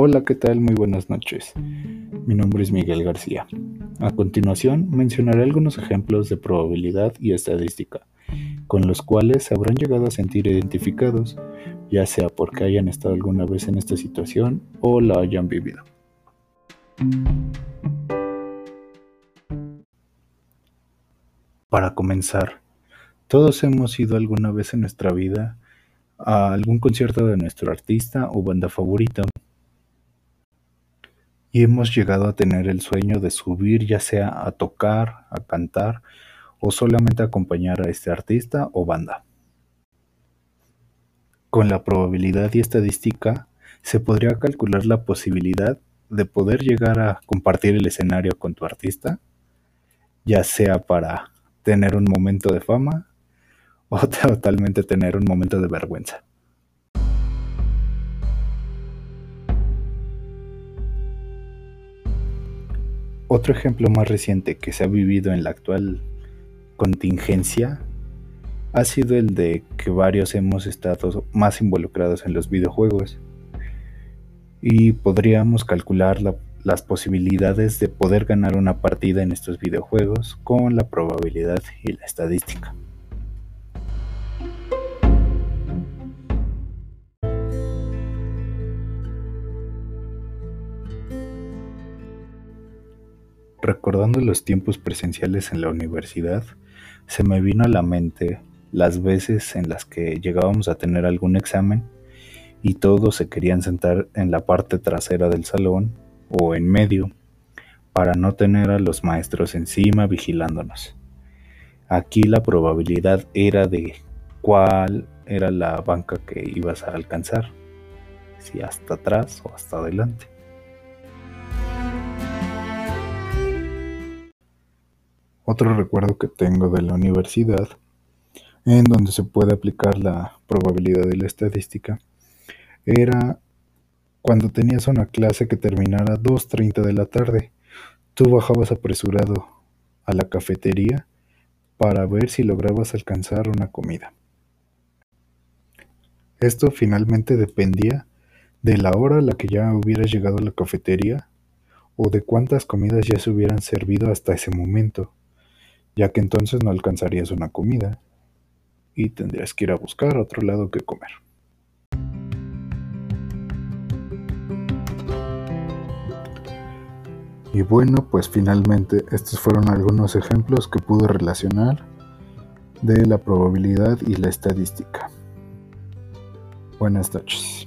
Hola, ¿qué tal? Muy buenas noches. Mi nombre es Miguel García. A continuación mencionaré algunos ejemplos de probabilidad y estadística, con los cuales se habrán llegado a sentir identificados, ya sea porque hayan estado alguna vez en esta situación o la hayan vivido. Para comenzar, todos hemos ido alguna vez en nuestra vida a algún concierto de nuestro artista o banda favorita y hemos llegado a tener el sueño de subir ya sea a tocar, a cantar o solamente acompañar a este artista o banda. Con la probabilidad y estadística se podría calcular la posibilidad de poder llegar a compartir el escenario con tu artista, ya sea para tener un momento de fama o totalmente tener un momento de vergüenza. Otro ejemplo más reciente que se ha vivido en la actual contingencia ha sido el de que varios hemos estado más involucrados en los videojuegos y podríamos calcular las posibilidades de poder ganar una partida en estos videojuegos con la probabilidad y la estadística. Recordando los tiempos presenciales en la universidad, se me vino a la mente las veces en las que llegábamos a tener algún examen y todos se querían sentar en la parte trasera del salón o en medio para no tener a los maestros encima vigilándonos. Aquí la probabilidad era de cuál era la banca que ibas a alcanzar, si hasta atrás o hasta adelante. Otro recuerdo que tengo de la universidad, en donde se puede aplicar la probabilidad de la estadística, era cuando tenías una clase que terminara a 2.30 de la tarde. Tú bajabas apresurado a la cafetería para ver si lograbas alcanzar una comida. Esto finalmente dependía de la hora a la que ya hubieras llegado a la cafetería o de cuántas comidas ya se hubieran servido hasta ese momento ya que entonces no alcanzarías una comida y tendrías que ir a buscar otro lado que comer. Y bueno, pues finalmente estos fueron algunos ejemplos que pude relacionar de la probabilidad y la estadística. Buenas noches.